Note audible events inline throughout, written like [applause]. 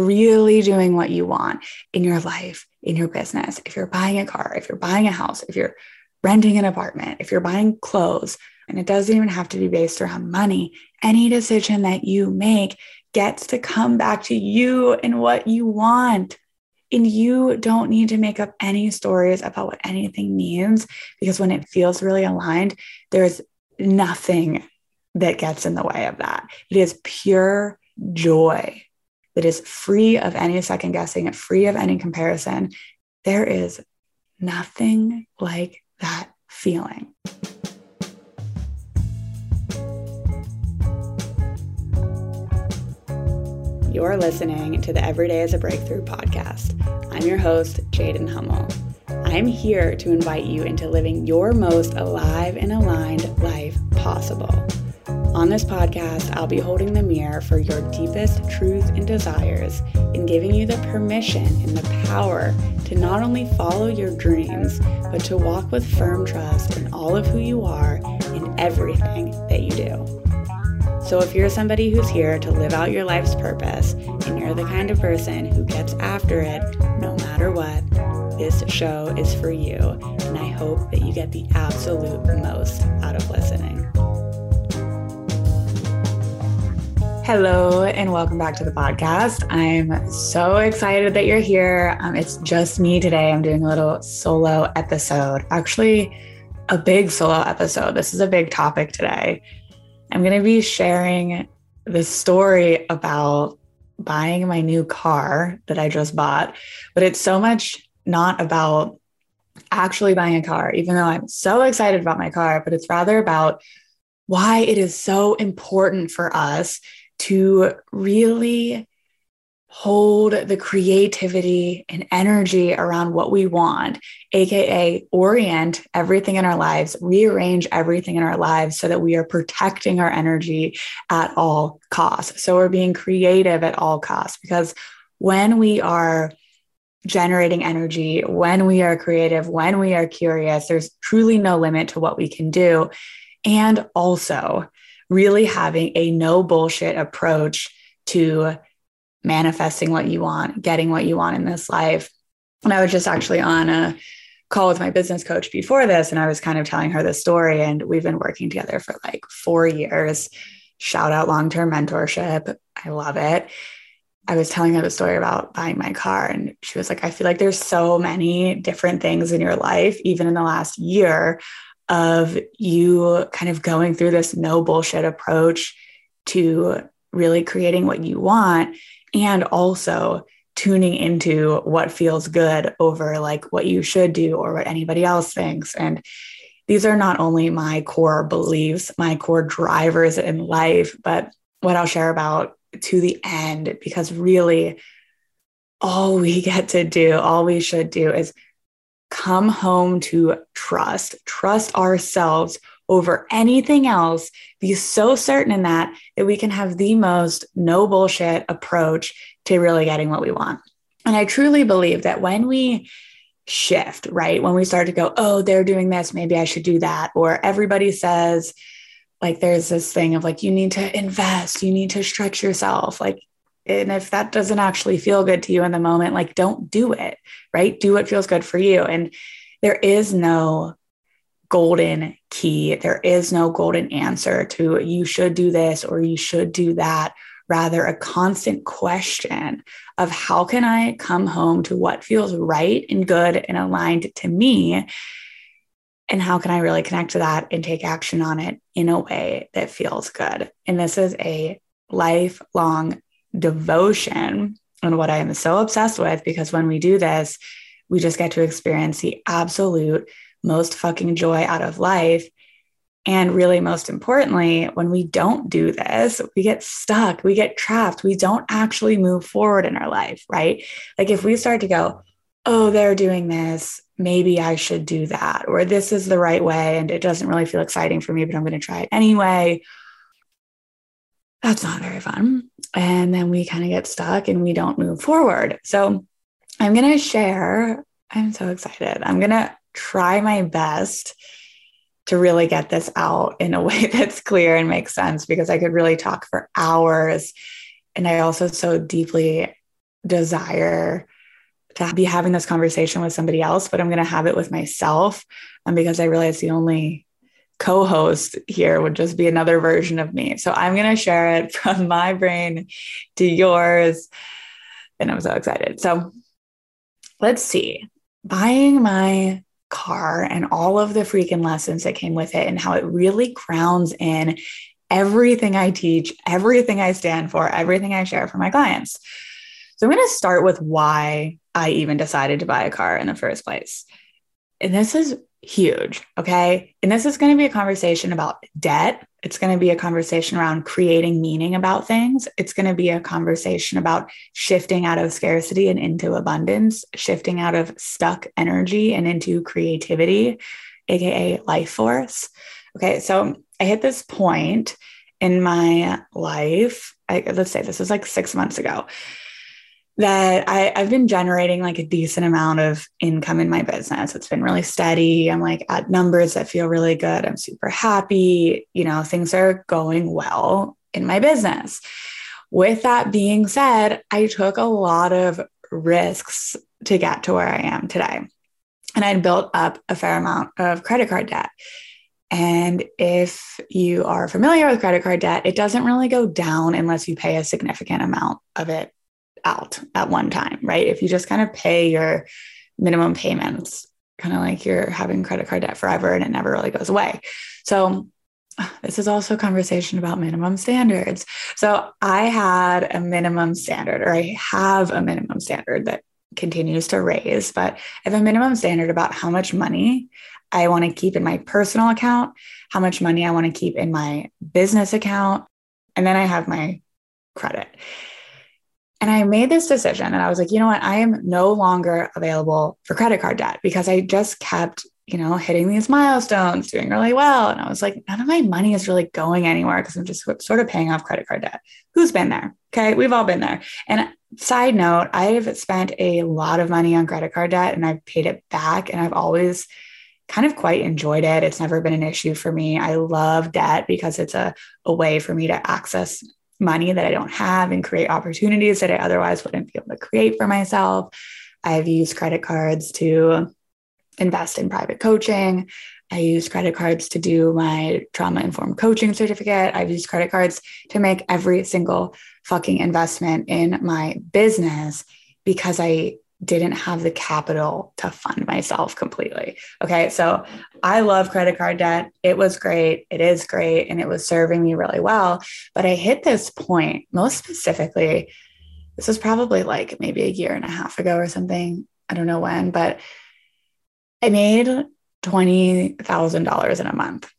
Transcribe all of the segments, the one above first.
really doing what you want in your life, in your business, if you're buying a car, if you're buying a house, if you're renting an apartment, if you're buying clothes, and it doesn't even have to be based around money, any decision that you make gets to come back to you and what you want. And you don't need to make up any stories about what anything means because when it feels really aligned, there's nothing that gets in the way of that. It is pure joy that is free of any second guessing, free of any comparison. There is nothing like that feeling. You're listening to the Everyday is a Breakthrough podcast. I'm your host, Jaden Hummel. I'm here to invite you into living your most alive and aligned life possible. On this podcast, I'll be holding the mirror for your deepest truth and desires and giving you the permission and the power to not only follow your dreams, but to walk with firm trust in all of who you are and everything that you do. So, if you're somebody who's here to live out your life's purpose and you're the kind of person who gets after it no matter what, this show is for you. And I hope that you get the absolute most out of listening. Hello, and welcome back to the podcast. I'm so excited that you're here. Um, it's just me today. I'm doing a little solo episode, actually, a big solo episode. This is a big topic today. I'm going to be sharing the story about buying my new car that I just bought, but it's so much not about actually buying a car, even though I'm so excited about my car, but it's rather about why it is so important for us to really hold the creativity and energy around what we want, AKA orient everything in our lives, rearrange everything in our lives so that we are protecting our energy at all costs. So we're being creative at all costs because when we are generating energy, when we are creative, when we are curious, there's truly no limit to what we can do. And also, really having a no bullshit approach to manifesting what you want, getting what you want in this life. And I was just actually on a call with my business coach before this, and I was kind of telling her the story. And we've been working together for like four years. Shout out long term mentorship. I love it. I was telling her the story about buying my car, and she was like, I feel like there's so many different things in your life, even in the last year, of you kind of going through this no bullshit approach to really creating what you want and also tuning into what feels good over like what you should do or what anybody else thinks. And these are not only my core beliefs my core drivers in life but what I'll share about to the end because really all we [laughs] get to do all we should do is come home to trust, trust ourselves over anything else, be so certain in that that we can have the most no bullshit approach to really getting what we want. And I truly believe that when we shift, right, when we start to go, oh, they're doing this, maybe I should do that, or everybody says, like, there's this thing of like, you need to invest, you need to stretch yourself. Like, and if that doesn't actually feel good to you in the moment, like don't do it, right? Do what feels good for you. And there is no golden key. There is no golden answer to you should do this or you should do that. Rather, a constant question of how can I come home to what feels right and good and aligned to me? And how can I really connect to that and take action on it in a way that feels good? And this is a lifelong devotion and what I am so obsessed with because when we do this, we just get to experience the absolute most fucking joy out of life. And really, most importantly, when we don't do this, we get stuck, we get trapped, we don't actually move forward in our life, right? Like if we start to go, oh, they're doing this, maybe I should do that, or this is the right way and it doesn't really feel exciting for me, but I'm going to try it anyway that's not very fun. And then we kind of get stuck and we don't move forward. So I'm going to share. I'm so excited. I'm going to try my best to really get this out in a [laughs] way that's clear and makes sense because I could really talk for hours. And I also so deeply desire to be having this conversation with somebody else, but I'm going to have it with myself um, because I realize the only co host here would just be another version of me. So I'm going to share it [laughs] from my brain to yours. And I'm so excited. So let's see. Buying my car and all of the freaking lessons that came with it and how it really grounds in everything I teach, everything I stand for, everything I share for my clients. So I'm going to start with why I even decided to buy a car in the first place. And this is huge. Okay. And this is going to be a conversation about debt. It's going to be a conversation around creating meaning about things. It's going to be a conversation about shifting out of scarcity and into abundance, shifting out of stuck energy and into creativity, AKA life force. Okay. So I hit this point in my life. I, let's say this was like six months ago that I, I've been generating like a decent amount of income in my business. It's been really steady. I'm like at numbers that feel really good. I'm super happy. You know, things are going well in my business. With that being said, I took a lot of risks to get to where I am today. And I'd built up a fair amount of credit card debt. And if you are familiar with credit card debt, it doesn't really go down unless you pay a significant amount of it out at one time, right? If you just kind of pay your minimum payments, kind of like you're having credit card debt forever and it never really goes away. So, [sighs] this is also a conversation about minimum standards. So, I had a minimum standard, or I have a minimum standard that continues to raise, but I have a minimum standard about how much money I want to keep in my personal account, how much money I want to keep in my business account, and then I have my credit. And I made this decision and I was like, you know what? I am no longer available for credit card debt because I just kept, you know, hitting these milestones, doing really well. And I was like, none of my money is really going anywhere because I'm just sort of paying off credit card debt. Who's been there? Okay. We've all been there. And side note, I've spent a lot of money on credit card debt and I've paid it back. And I've always kind of quite enjoyed it. It's never been an issue for me. I love debt because it's a, a way for me to access money that I don't have and create opportunities that I otherwise wouldn't be able to create for myself. I've used credit cards to invest in private coaching. I use credit cards to do my trauma informed coaching certificate. I've used credit cards to make every single fucking investment in my business because I didn't have the capital to fund myself completely. Okay. So I love credit card debt. It was great. It is great. And it was serving me really well. But I hit this point, most specifically, this was probably like maybe a year and a half ago or something. I don't know when, but I made $20,000 in a month.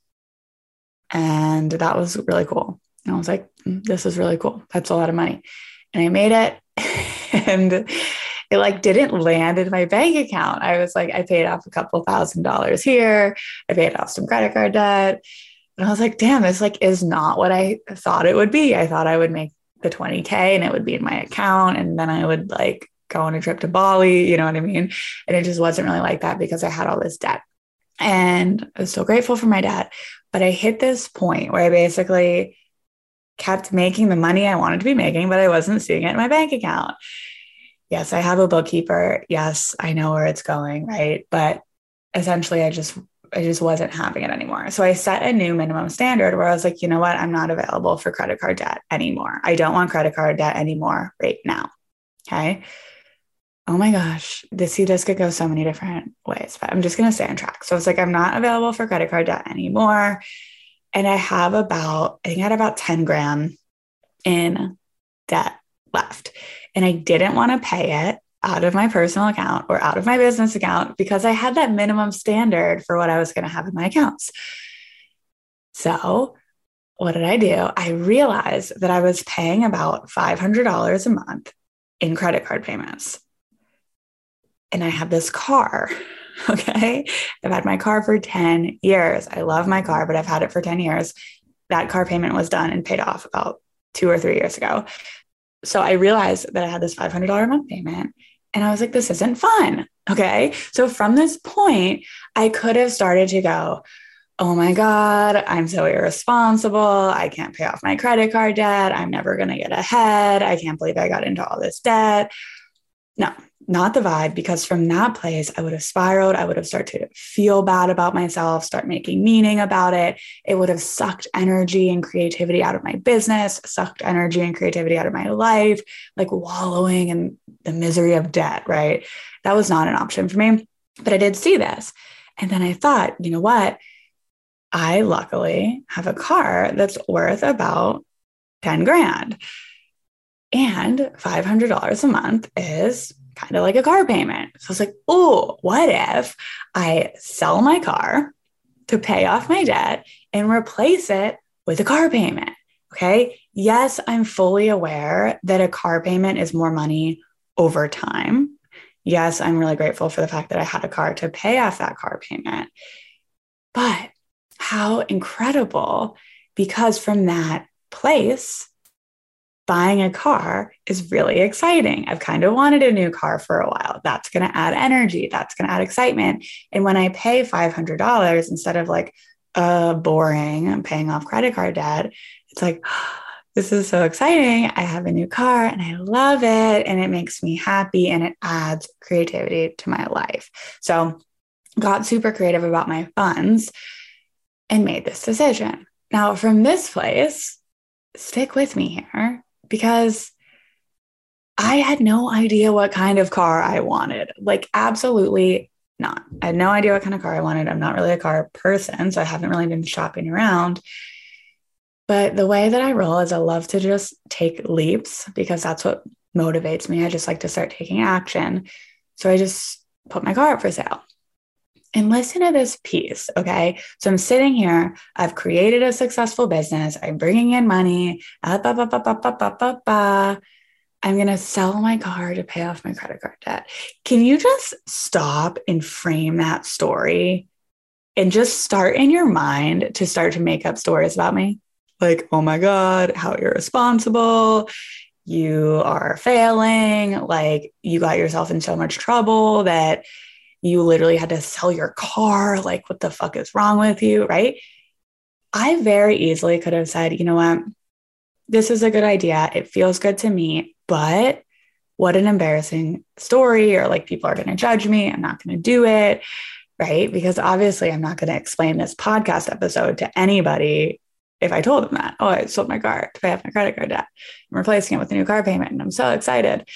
And that was really cool. And I was like, mm, this is really cool. That's a lot of money. And I made it. [laughs] and it like didn't land in my bank account. I was like, I paid off a couple thousand dollars here. I paid off some credit card debt. And I was like, damn, this like is not what I thought it would be. I thought I would make the 20K and it would be in my account. And then I would like go on a trip to Bali, you know what I mean? And it just wasn't really like that because I had all this debt. And I was so grateful for my debt. But I hit this point where I basically kept making the money I wanted to be making, but I wasn't seeing it in my bank account yes, I have a bookkeeper. Yes, I know where it's going, right? But essentially I just I just wasn't having it anymore. So I set a new minimum standard where I was like, you know what? I'm not available for credit card debt anymore. I don't want credit card debt anymore right now. Okay. Oh my gosh, this see this could go so many different ways, but I'm just gonna stay on track. So it's like I'm not available for credit card debt anymore. And I have about, I think I had about 10 grand in debt left and I didn't want to pay it out of my personal account or out of my business account because I had that minimum standard for what I was going to have in my accounts. So, what did I do? I realized that I was paying about $500 a month in credit card payments. And I have this car. [laughs] Okay. I've had my car for 10 years. I love my car, but I've had it for 10 years. That car payment was done and paid off about two or three years ago so I realized that I had this $500 a month payment and I was like, this isn't fun. Okay. So from this point, I could have started to go, oh my God, I'm so irresponsible. I can't pay off my credit card debt. I'm never going to get ahead. I can't believe I got into all this debt. No, not the vibe, because from that place, I would have spiraled. I would have started to feel bad about myself, start making meaning about it. It would have sucked energy and creativity out of my business, sucked energy and creativity out of my life, like wallowing in the misery of debt, right? That was not an option for me. But I did see this. And then I thought, you know what? I luckily have a car that's worth about 10 grand. And $500 a month is kind of like a car payment. So I was like, oh, what if I sell my car to pay off my debt and replace it with a car payment? Okay. Yes, I'm fully aware that a car payment is more money over time. Yes, I'm really grateful for the fact that I had a car to pay off that car payment. But how incredible because from that place, buying a car is really exciting. I've kind of wanted a new car for a while. That's going to add energy, that's going to add excitement. And when I pay $500 instead of like, uh, boring, I'm paying off credit card debt, it's like, [gasps] this is so exciting. I have a new car and I love it. And it makes me happy and it adds creativity to my life. So, got super creative about my funds and made this decision. Now, from this place, stick with me here because I had no idea what kind of car I wanted. Like, absolutely not. I had no idea what kind of car I wanted. I'm not really a car person, so I haven't really been shopping around. But the way that I roll is I love to just take leaps because that's what motivates me. I just like to start taking action. So I just put my car up for sale. And listen to this piece, okay? So I'm sitting here, I've created a successful business, I'm bringing in money, ah, I'm going to sell my car to pay off my credit card debt. Can you just stop and frame that story and just start in your mind to start to make up stories about me? Like, oh my God, how irresponsible. You are failing. Like, you got yourself in so much trouble that you literally had to sell your car. Like, what the fuck is wrong with you? Right. I very easily could have said, you know what? This is a good idea. It feels good to me, but what an embarrassing story. Or like, people are going to judge me. I'm not going to do it. Right. Because obviously, I'm not going to explain this podcast episode to anybody if I told them that. Oh, I sold my car to pay off my credit card debt. I'm replacing it with a new car payment. And I'm so excited. It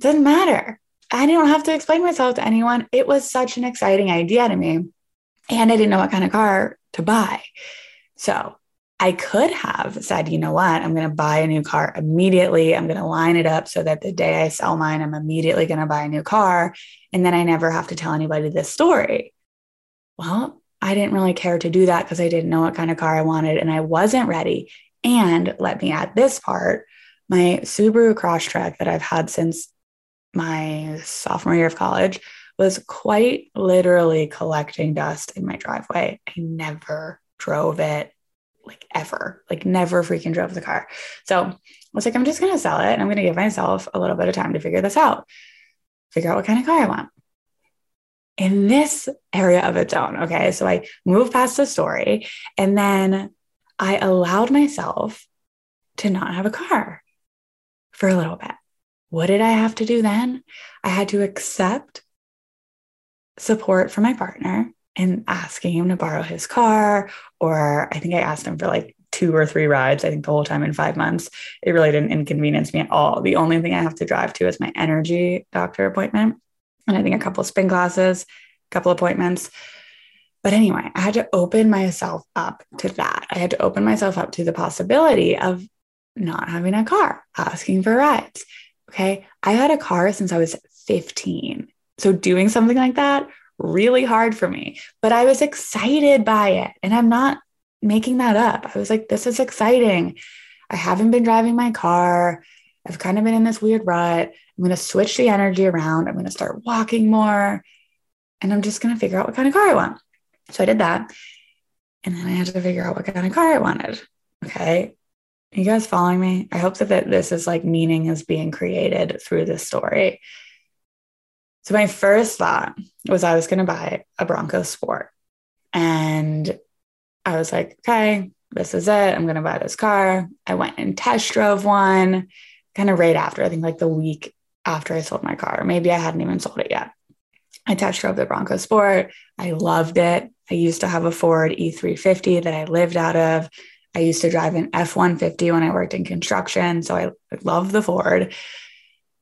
doesn't matter. I didn't have to explain myself to anyone. It was such an exciting idea to me. And I didn't know what kind of car to buy. So I could have said, you know what, I'm going to buy a new car immediately. I'm going to line it up so that the day I sell mine, I'm immediately going to buy a new car. And then I never have to tell anybody this story. Well, I didn't really care to do that because I didn't know what kind of car I wanted and I wasn't ready. And let me add this part my Subaru Crosstrek that I've had since my sophomore year of college was quite literally collecting dust in my driveway. I never drove it like ever, like never freaking drove the car. So I was like, I'm just going to sell it and I'm going to give myself a little bit of time to figure this out, figure out what kind of car I want. In this area of its own. Okay. So I moved past the story and then I allowed myself to not have a car for a little bit. What did I have to do then? I had to accept support from my partner and asking him to borrow his car. Or I think I asked him for like two or three rides, I think the whole time in five months. It really didn't inconvenience me at all. The only thing I have to drive to is my energy doctor appointment. And I think a couple of spin classes, a couple appointments. But anyway, I had to open myself up to that. I had to open myself up to the possibility of not having a car, asking for rides, Okay. I had a car since I was 15. So doing something like that, really hard for me, but I was excited by it. And I'm not making that up. I was like, this is exciting. I haven't been driving my car. I've kind of been in this weird rut. I'm going to switch the energy around. I'm going to start walking more. And I'm just going to figure out what kind of car I want. So I did that. And then I had to figure out what kind of car I wanted. Okay you guys following me? I hope that, that this is like meaning is being created through this story. So my first thought was I was going to buy a Bronco Sport. And I was like, okay, this is it. I'm going to buy this car. I went and test drove one kind of right after, I think like the week after I sold my car. Maybe I hadn't even sold it yet. I test drove the Bronco Sport. I loved it. I used to have a Ford E350 that I lived out of. I used to drive an F 150 when I worked in construction. So I love the Ford.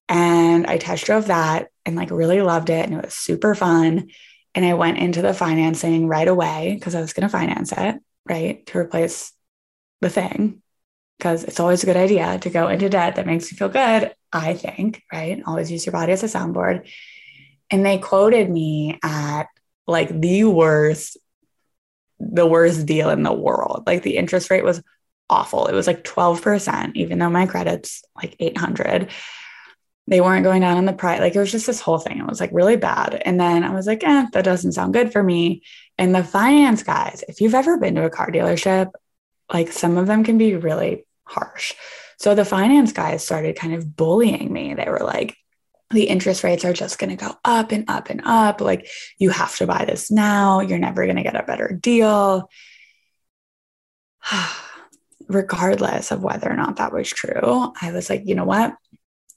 And I test drove that and like really loved it. And it was super fun. And I went into the financing right away because I was going to finance it, right? To replace the thing. Because it's always a good idea to go into debt that makes you feel good, I think, right? Always use your body as a soundboard. And they quoted me at like the worst, the worst deal in the world. Like the interest rate was awful. It was like 12%, even though my credit's like 800. They weren't going down on the price. Like it was just this whole thing. It was like really bad. And then I was like, eh, that doesn't sound good for me. And the finance guys, if you've ever been to a car dealership, like some of them can be really harsh. So the finance guys started kind of bullying me. They were like, the interest rates are just going to go up and up and up. Like, you have to buy this now. You're never going to get a better deal. [sighs] Regardless of whether or not that was true, I was like, you know what?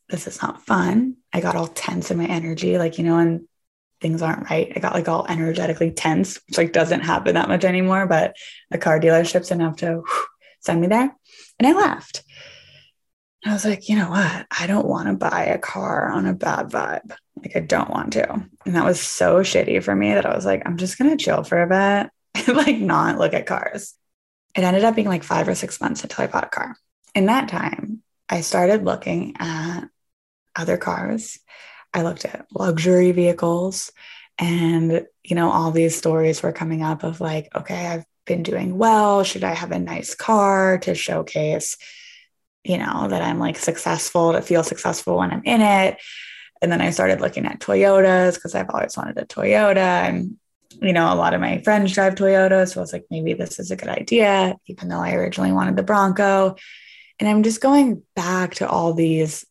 This is not fun. I got all tense in my energy. Like, you know, when things aren't right, I got like all energetically tense, which like doesn't happen that much anymore. But a car dealership's enough to whew, send me there. And I left. I was like, you know what? I don't want to buy a car on a bad vibe. Like, I don't want to. And that was so shitty for me that I was like, I'm just going to chill for a bit [laughs] and like not look at cars. It ended up being like five or six months until I bought a car. In that time, I started looking at other cars. I looked at luxury vehicles and, you know, all these stories were coming up of like, okay, I've been doing well. Should I have a nice car to showcase? You know, that I'm like successful, to feel successful when I'm in it. And then I started looking at Toyotas because I've always wanted a Toyota. And, you know, a lot of my friends drive Toyotas. So I was like, maybe this is a good idea, even though I originally wanted the Bronco. And I'm just going back to all these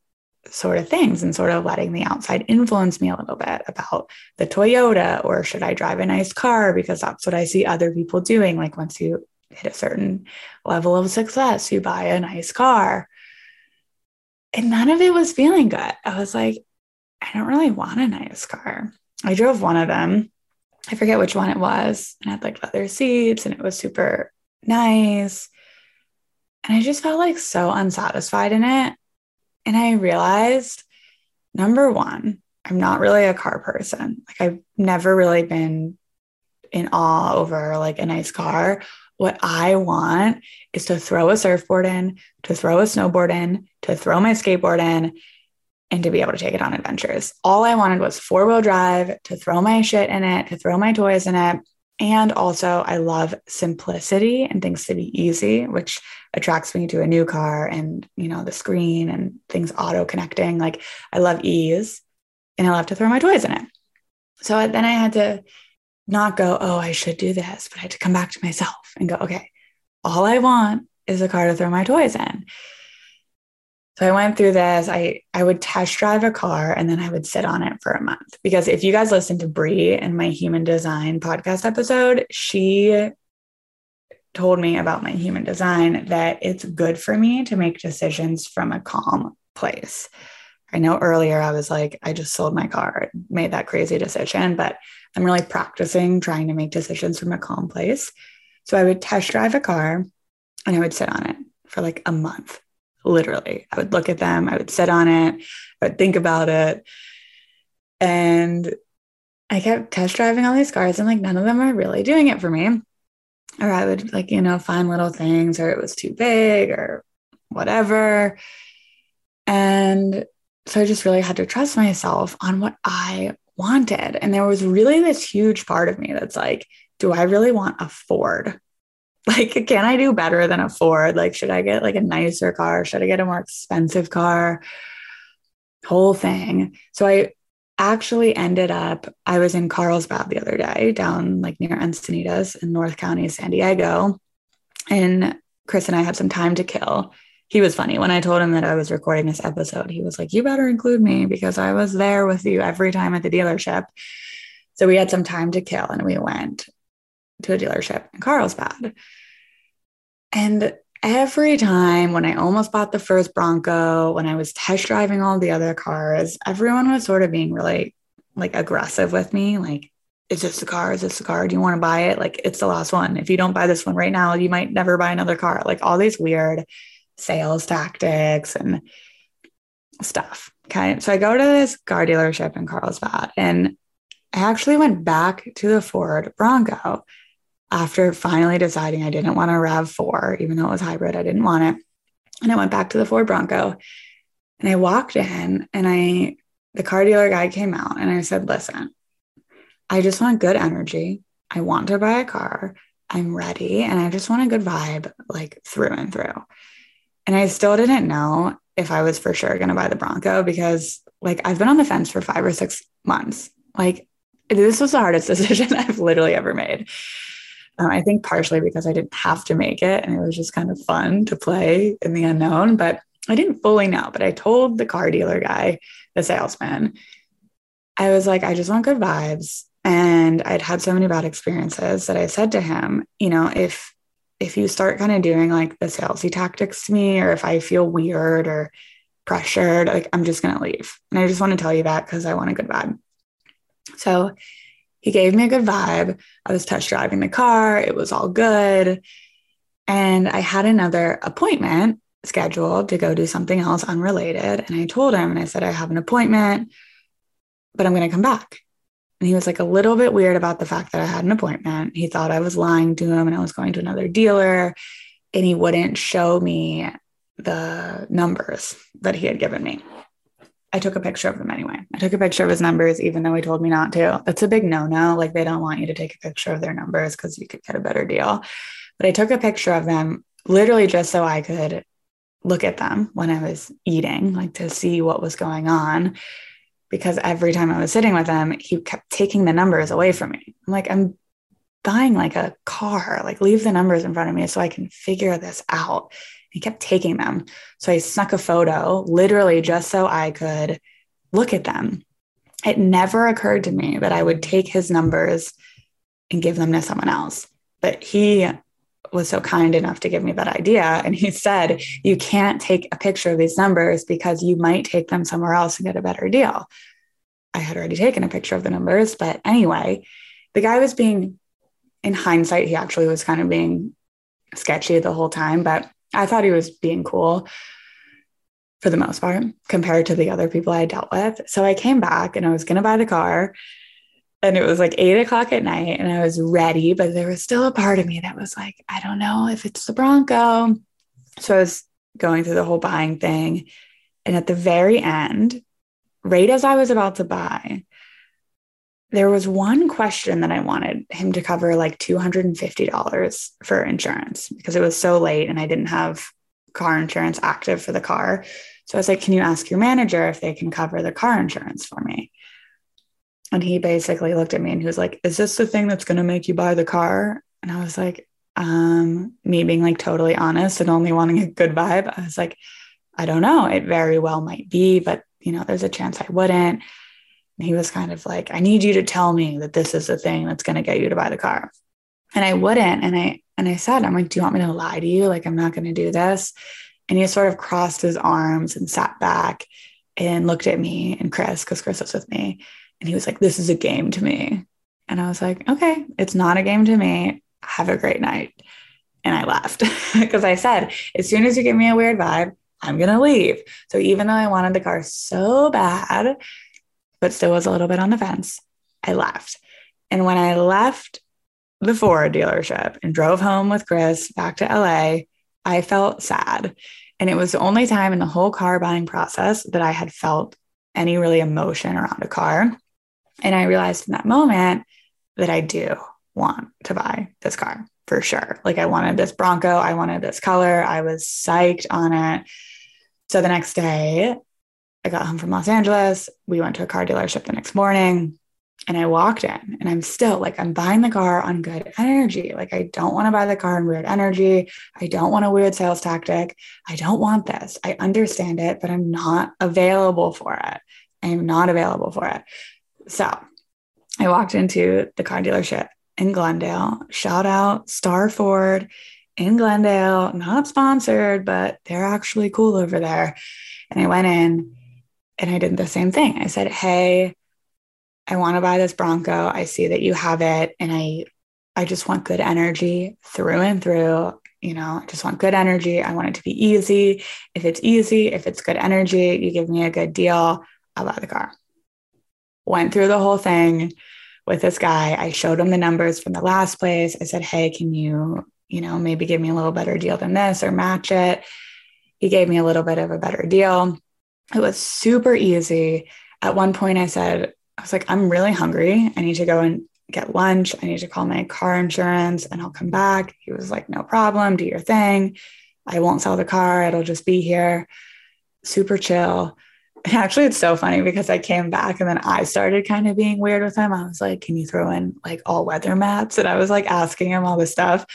sort of things and sort of letting the outside influence me a little bit about the Toyota or should I drive a nice car because that's what I see other people doing. Like once you hit a certain level of success, you buy a nice car. And none of it was feeling good. I was like, I don't really want a nice car. I drove one of them. I forget which one it was. And had like leather seats and it was super nice. And I just felt like so unsatisfied in it. And I realized number one, I'm not really a car person. Like I've never really been in awe over like a nice car what I want is to throw a surfboard in, to throw a snowboard in, to throw my skateboard in, and to be able to take it on adventures. All I wanted was four wheel drive, to throw my shit in it, to throw my toys in it. And also, I love simplicity and things to be easy, which attracts me to a new car and, you know, the screen and things auto connecting. Like, I love ease and I love to throw my toys in it. So then I had to not go, oh, I should do this, but I had to come back to myself and go, okay, all I want is a car to throw my toys in. So I went through this. I I would test drive a car and then I would sit on it for a month. Because if you guys listen to Brie in my human design podcast episode, she told me about my human design that it's good for me to make decisions from a calm place. I know earlier I was like, I just sold my car, made that crazy decision, but I'm really practicing trying to make decisions from a calm place. So I would test drive a car and I would sit on it for like a month, literally. I would look at them, I would sit on it, I would think about it. And I kept test driving all these cars and like none of them are really doing it for me. Or I would like, you know, find little things or it was too big or whatever. And so I just really had to trust myself on what I wanted. And there was really this huge part of me that's like, do I really want a Ford? [laughs] Like, can I do better than a Ford? Like, should I get like a nicer car? Should I get a more expensive car? Whole thing. So I actually ended up, I was in Carlsbad the other day, down like near Encinitas in North County, San Diego. And Chris and I had some time to kill he was funny when I told him that I was recording this episode. He was like, You better include me because I was there with you every time at the dealership. So we had some time to kill and we went. to a dealership in Carlsbad. And every time when I almost bought the first Bronco, when I was test driving all the other cars, everyone was sort of being really like aggressive with me. Like, is this the car? Is this the car? Do you want to buy it? Like, it's the last one. If you don't buy this one right now, you might never buy another car. Like, all these weird sales tactics and stuff. Okay. So I go to this car dealership in Carlsbad and I actually went back to the Ford Bronco after finally deciding I didn't want a RAV4, even though it was hybrid, I didn't want it. And I went back to the Ford Bronco and I walked in and I, the car dealer guy came out and I said, listen, I just want good energy. I want to buy a car. I'm ready. And I just want a good vibe, like through and through. And I still didn't know if I was for sure going to buy the Bronco because, like, I've been on the fence for five or six months. Like, this was the hardest [laughs] decision I've literally ever made. Um, I think partially because I didn't have to make it and it was just kind of fun to play in the unknown, but I didn't fully know. But I told the car dealer guy, the salesman, I was like, I just want good vibes. And I'd had so many bad experiences that I said to him, you know, if if you start kind of doing like the salesy tactics to me, or if I feel weird or pressured, like I'm just gonna leave. And I just want to tell you that because I want a good vibe. So he gave me a good vibe. I was test driving the car, it was all good. And I had another appointment scheduled to go do something else unrelated. And I told him, and I said, I have an appointment, but I'm going to come back. And he was like a little bit weird about the fact that I had an appointment. He thought I was lying to him and I was going to another dealer. And he wouldn't show me the numbers that he had given me. I took a picture of them anyway. I took a picture of his numbers, even though he told me not to. That's a big no no. Like, they don't want you to take a picture of their numbers because you could get a better deal. But I took a picture of them literally just so I could look at them when I was eating, like to see what was going on. Because every time I was sitting with him, he kept taking the numbers away from me. I'm like, I'm buying like a car, like leave the numbers in front of me so I can figure this out. He kept taking them. So I snuck a photo literally just so I could look at them. It never occurred to me that I would take his numbers and give them to someone else. But he was so kind enough to give me that idea. And he said, You can't take a picture of these numbers because you might take them somewhere else and get a better deal. I had already taken a picture of the numbers. But anyway, the guy was being, in hindsight, he actually was kind of being sketchy the whole time. But I thought he was being cool for the most part compared to the other people I dealt with. So I came back and I was going to buy the car. And it was like eight o'clock at night and I was ready, but there was still a part of me that was like, I don't know if it's the Bronco. So I was going through the whole buying thing. And at the very end, right as I was about to buy, there was one question that I wanted him to cover like $250 for insurance because it was so late and I didn't have car insurance active for the car. So I was like, Can you ask your manager if they can cover the car insurance for me? And he basically looked at me and he was like, Is this the thing that's going to make you buy the car? And I was like, um, me being like totally honest and only wanting a good vibe. I was like, I don't know. It very well might be, but you know, there's a chance I wouldn't he was kind of like, I need you to tell me that this is the thing that's going to get you to buy the car. And I wouldn't. And I, and I said, I'm like, do you want me to lie to you? Like, I'm not going to do this. And he sort of crossed his arms and sat back and looked at me and Chris, because Chris was with me. And he was like, this is a game to me. And I was like, okay, it's not a game to me. Have a great night. And I left [laughs] because I said, as soon as you give me a weird vibe, I'm going to leave. So even though I wanted the car so bad, but still was a little bit on the fence. I left. And when I left the Ford dealership and drove home with Chris back to LA, I felt sad. And it was the only time in the whole car buying process that I had felt any really emotion around a car. And I realized in that moment that I do want to buy this car for sure. Like I wanted this Bronco, I wanted this color, I was psyched on it. So the next day, I got home from Los Angeles. We went to a car dealership the next morning and I walked in and I'm still like, I'm buying the car on good energy. Like, I don't want to buy the car in weird energy. I don't want a weird sales tactic. I don't want this. I understand it, but I'm not available for it. I am not available for it. So I walked into the car dealership in Glendale. Shout out Star Ford in Glendale, not sponsored, but they're actually cool over there. And I went in and I did the same thing. I said, Hey, I want to buy this Bronco. I see that you have it. And I I just want good energy through and through. You know, I just want good energy. I want it to be easy. If it's easy, if it's good energy, you give me a good deal, I'll buy the car. Went through the whole thing with this guy. I showed him the numbers from the last place. I said, Hey, can you, you know, maybe give me a little better deal than this or match it? He gave me a little bit of a better deal. It was super easy. At one point, I said, I was like, I'm really hungry. I need to go and get lunch. I need to call my car insurance and I'll come back. He was like, No problem. Do your thing. I won't sell the car. It'll just be here. Super chill. [laughs] Actually, it's so funny because I came back and then I started kind of being weird with him. I was like, Can you throw in like all weather maps? And I was like asking him all this stuff.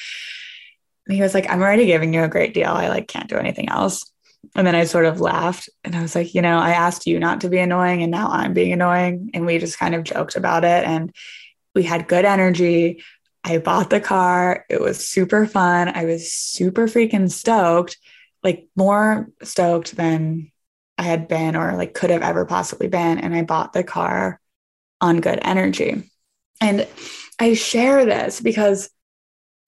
And he was like, I'm already giving you a great deal. I like can't do anything else. And then I sort of laughed and I was like, you know, I asked you not to be annoying and now I'm being annoying. And we just kind of joked about it. And we had good energy. I bought the car. It was super fun. I was super freaking stoked, like more stoked than I had been or like could have ever possibly been. And I bought the car on good energy. And I share this because,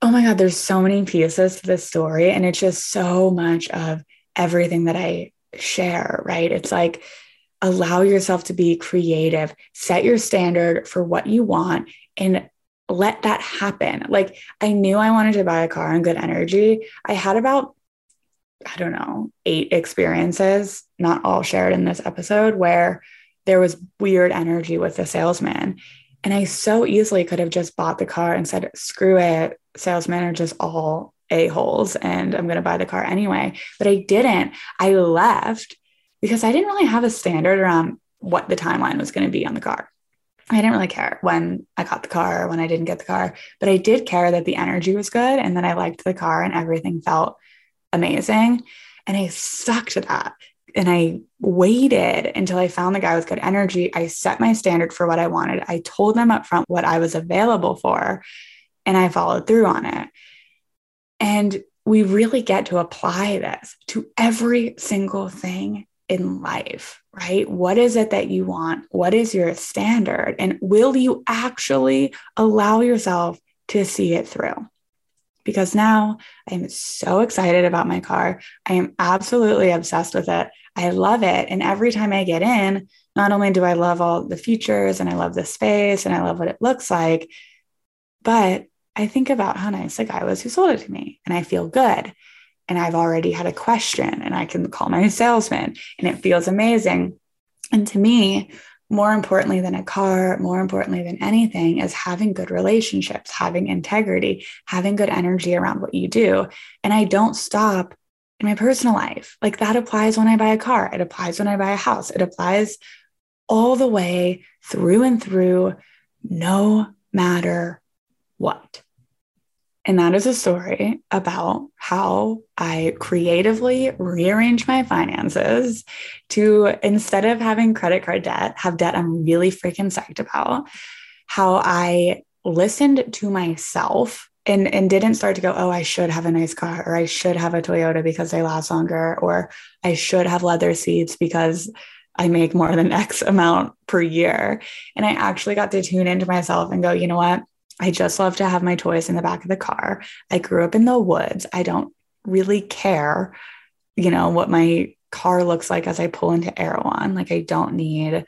oh my God, there's so many pieces to this story. And it's just so much of everything that I share, right? It's like, allow yourself to be creative, set your standard for what you want, and let that happen. Like, I knew I wanted to buy a car on good energy. I had about, I don't know, eight experiences, not all shared in this episode, where there was weird energy with the salesman. And I so easily could have just bought the car and said, screw it, salesmen are just all a-holes and I'm going to buy the car anyway. But I didn't. I left because I didn't really have a standard around what the timeline was going to be on the car. I didn't really care when I got the car, when I didn't get the car, but I did care that the energy was good and that I liked the car and everything felt amazing. And I sucked at that. And I waited until I found the guy with good energy. I set my standard for what I wanted. I told them up front what I was available for, and I followed through on it. And we really get to apply this to every single thing in life, right? What is it that you want? What is your standard? And will you actually allow yourself to see it through? Because now I'm so excited about my car. I am absolutely obsessed with it. I love it. And every time I get in, not only do I love all the features and I love the space and I love what it looks like, but I think about how nice the guy was who sold it to me and I feel good and I've already had a question and I can call my [laughs] salesman and it feels amazing. And to me, more importantly than a car, more importantly than anything, is having good relationships, having integrity, having good energy around what you do. And I don't stop in my personal life. Like that applies when I buy a car, it applies when I buy a house, it applies all the way through and through, no matter what. And that is a story about how I creatively rearrange my finances to instead of having credit card debt, have debt I'm really freaking psyched about. How I listened to myself and, and didn't start to go, oh, I should have a nice car, or I should have a Toyota because they last longer, or I should have leather seats because I make more than X amount per year. And I actually got to tune into myself and go, you know what? I just love to have my toys in the back of the car. I grew up in the woods. I don't really care, you know, what my car looks like as I pull into Erewhon. Like I don't need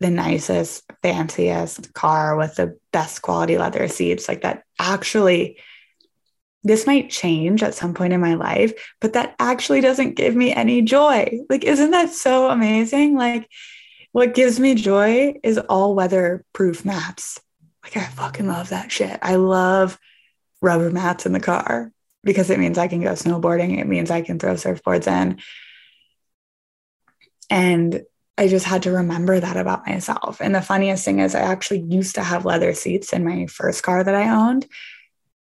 the nicest, fanciest car with the best quality leather seats. Like that actually this might change at some point in my life, but that actually doesn't give me any joy. Like, isn't that so amazing? Like, what gives me joy is all weather proof mats. Like I fucking love that shit. I love rubber mats in the car because it means I can go snowboarding. It means I can throw surfboards in. And I just had to remember that about myself. And the funniest thing is, I actually used to have leather seats in my first car that I owned.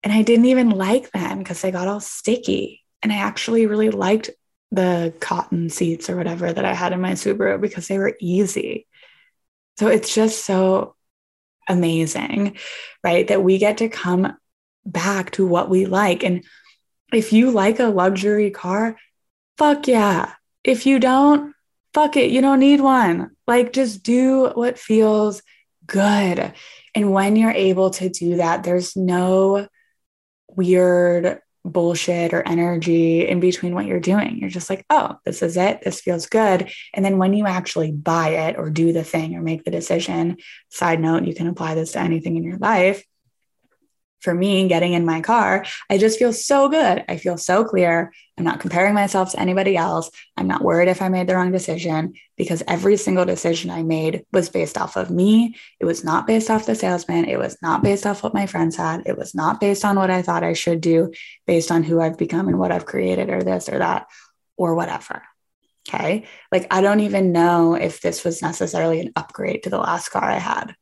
And I didn't even like them because they got all sticky. And I actually really liked the cotton seats or whatever that I had in my Subaru because they were easy. So it's just so amazing, right? That we get to come back to what we like. And if you like a luxury car, fuck yeah. If you don't, fuck it. You don't need one. Like just do what feels good. And when you're able to do that, there's no weird bullshit or energy in between what you're doing. You're just like, oh, this is it. This feels good. And then when you actually buy it or do the thing or make the decision, side note, you can apply this to anything in your life for me getting in my car, I just feel so good. I feel so clear. I'm not comparing myself to anybody else. I'm not worried if I made the wrong decision because every single decision I made was based off of me. It was not based off the salesman. It was not based off what my friends had. It was not based on what I thought I should do, based on who I've become and what I've created or this or that or whatever. Okay. Like, I don't even know if this was necessarily an upgrade to the last car I had.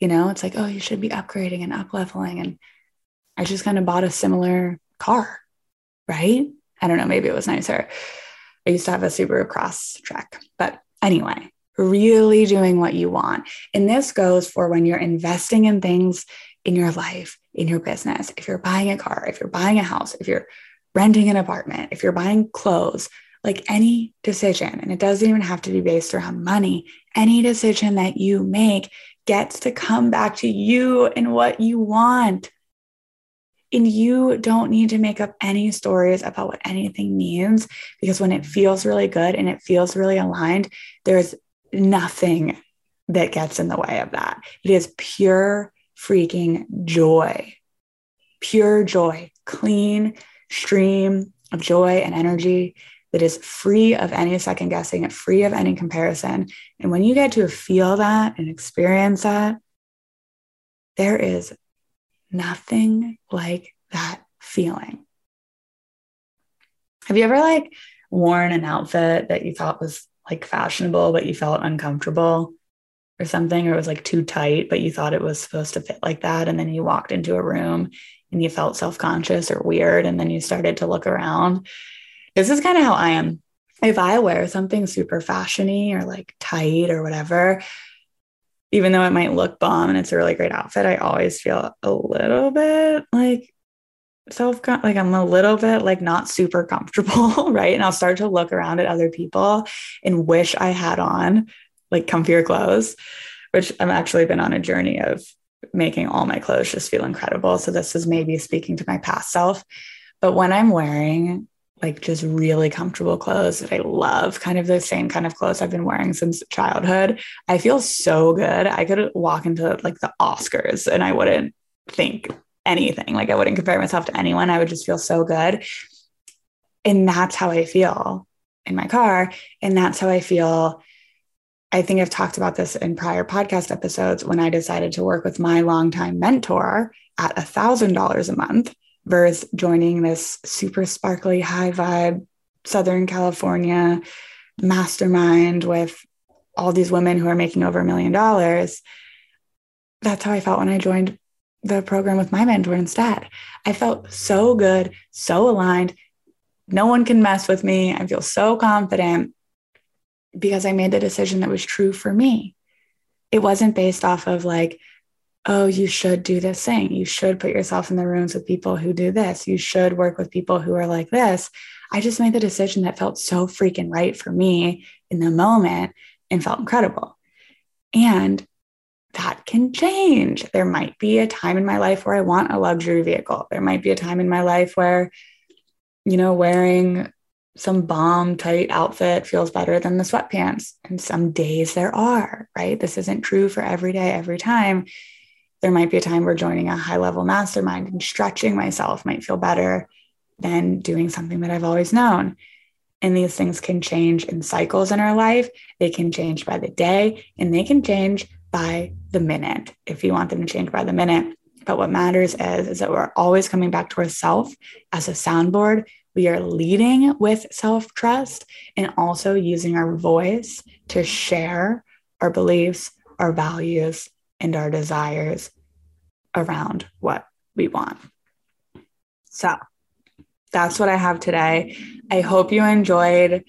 You know, it's like, oh, you should be upgrading and up leveling. And I just kind of bought a similar car, right? I don't know, maybe it was nicer. I used to have a Subaru Crosstrek, but anyway, really doing what you want. And this goes for when you're investing in things in your life, in your business. If you're buying a car, if you're buying a house, if you're renting an apartment, if you're buying clothes, like any decision, and it doesn't even have to be based around money, any decision that you make gets to come back to you and what you want. And you don't need to make up any stories about what anything means because when it feels really good and it feels really aligned, there's nothing that gets in the way of that. It is pure freaking joy, pure joy, clean stream of joy and energy that is free of any second guessing, free of any comparison. And when you get to feel that and experience that, there is nothing like that feeling. Have you ever like worn an outfit that you thought was like fashionable, but you felt uncomfortable or something, or it was like too tight, but you thought it was supposed to fit like that? And then you walked into a room and you felt self conscious or weird. And then you started to look around this is kind of how I am. If I wear something super fashiony or like tight or whatever, even though it might look bomb and it's a really great outfit, I always feel a little bit like self like I'm a little bit like not super comfortable, [laughs] right? And I'll start to look around at other people and wish I had on like comfier clothes, which I've actually been on a journey of making all my clothes just feel incredible. So this is maybe speaking to my past self. But when I'm wearing like just really comfortable clothes that I love, kind of the same kind of clothes I've been wearing since childhood. I feel so good. I could walk into like the Oscars and I wouldn't think anything. Like I wouldn't compare myself to anyone. I would just feel so good. And that's how I feel in my car. And that's how I feel. I think I've talked about this in prior podcast episodes when I decided to work with my longtime mentor at a thousand dollars a month versus joining this super sparkly, high vibe Southern California mastermind with all these women who are making over a million dollars. That's how I felt when I joined the program with my mentor instead. I felt so good, so aligned. No one can mess with me. I feel so confident because I made the decision that was true for me. It wasn't based off of like, oh, you should do this thing. You should put yourself in the rooms with people who do this. You should work with people who are like this. I just made the decision that felt so freaking right for me in the moment and felt incredible. And that can change. There might be a time in my life where I want a luxury vehicle. There might be a time in my life where, you know, wearing some bomb tight outfit feels better than the sweatpants. And some days there are, right? This isn't true for every day, every time there might be a time where joining a high level mastermind and stretching myself might feel better than doing something that I've always known. And these things can change in cycles in our life. They can change by the day and they can change by the minute if you want them to change by the minute. But what matters is, is that we're always coming back to ourself as a soundboard. We are leading with self trust and also using our voice to share our beliefs, our values, and our desires around what we want. So that's what I have today. I hope you enjoyed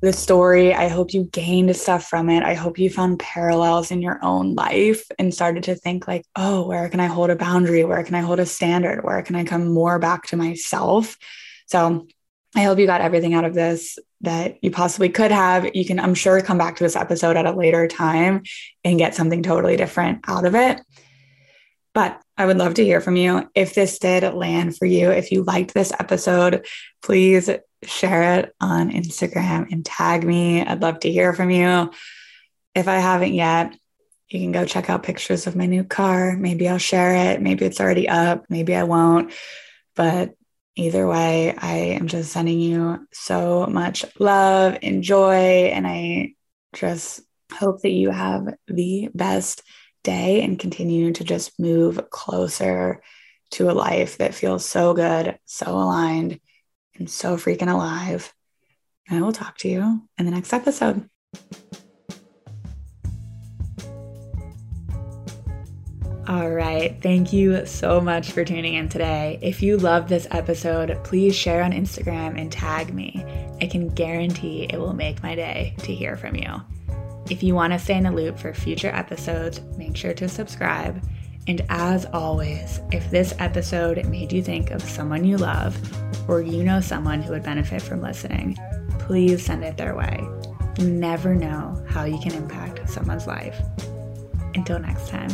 the story. I hope you gained stuff from it. I hope you found parallels in your own life and started to think, like, oh, where can I hold a boundary? Where can I hold a standard? Where can I come more back to myself? So I hope you got everything out of this that you possibly could have. You can, I'm sure, come back to this episode at a later time and get something totally different out of it. But I would love to hear from you. If this did land for you, if you liked this episode, please share it on Instagram and tag me. I'd love to hear from you. If I haven't yet, you can go check out pictures of my new car. Maybe I'll share it. Maybe it's already up. Maybe I won't. But either way, I am just sending you so much love and joy. And I just hope that you have the best day and continue to just move closer to a life that feels so good, so aligned, and so freaking alive. I will talk to you in the next episode. All right. Thank you so much for tuning in today. If you love this episode, please share on Instagram and tag me. I can guarantee it will make my day to hear from you. If you want to stay in the loop for future episodes, make sure to subscribe. And as always, if this episode made you think of someone you love or you know someone who would benefit from listening, please send it their way. You never know how you can impact someone's life. Until next time.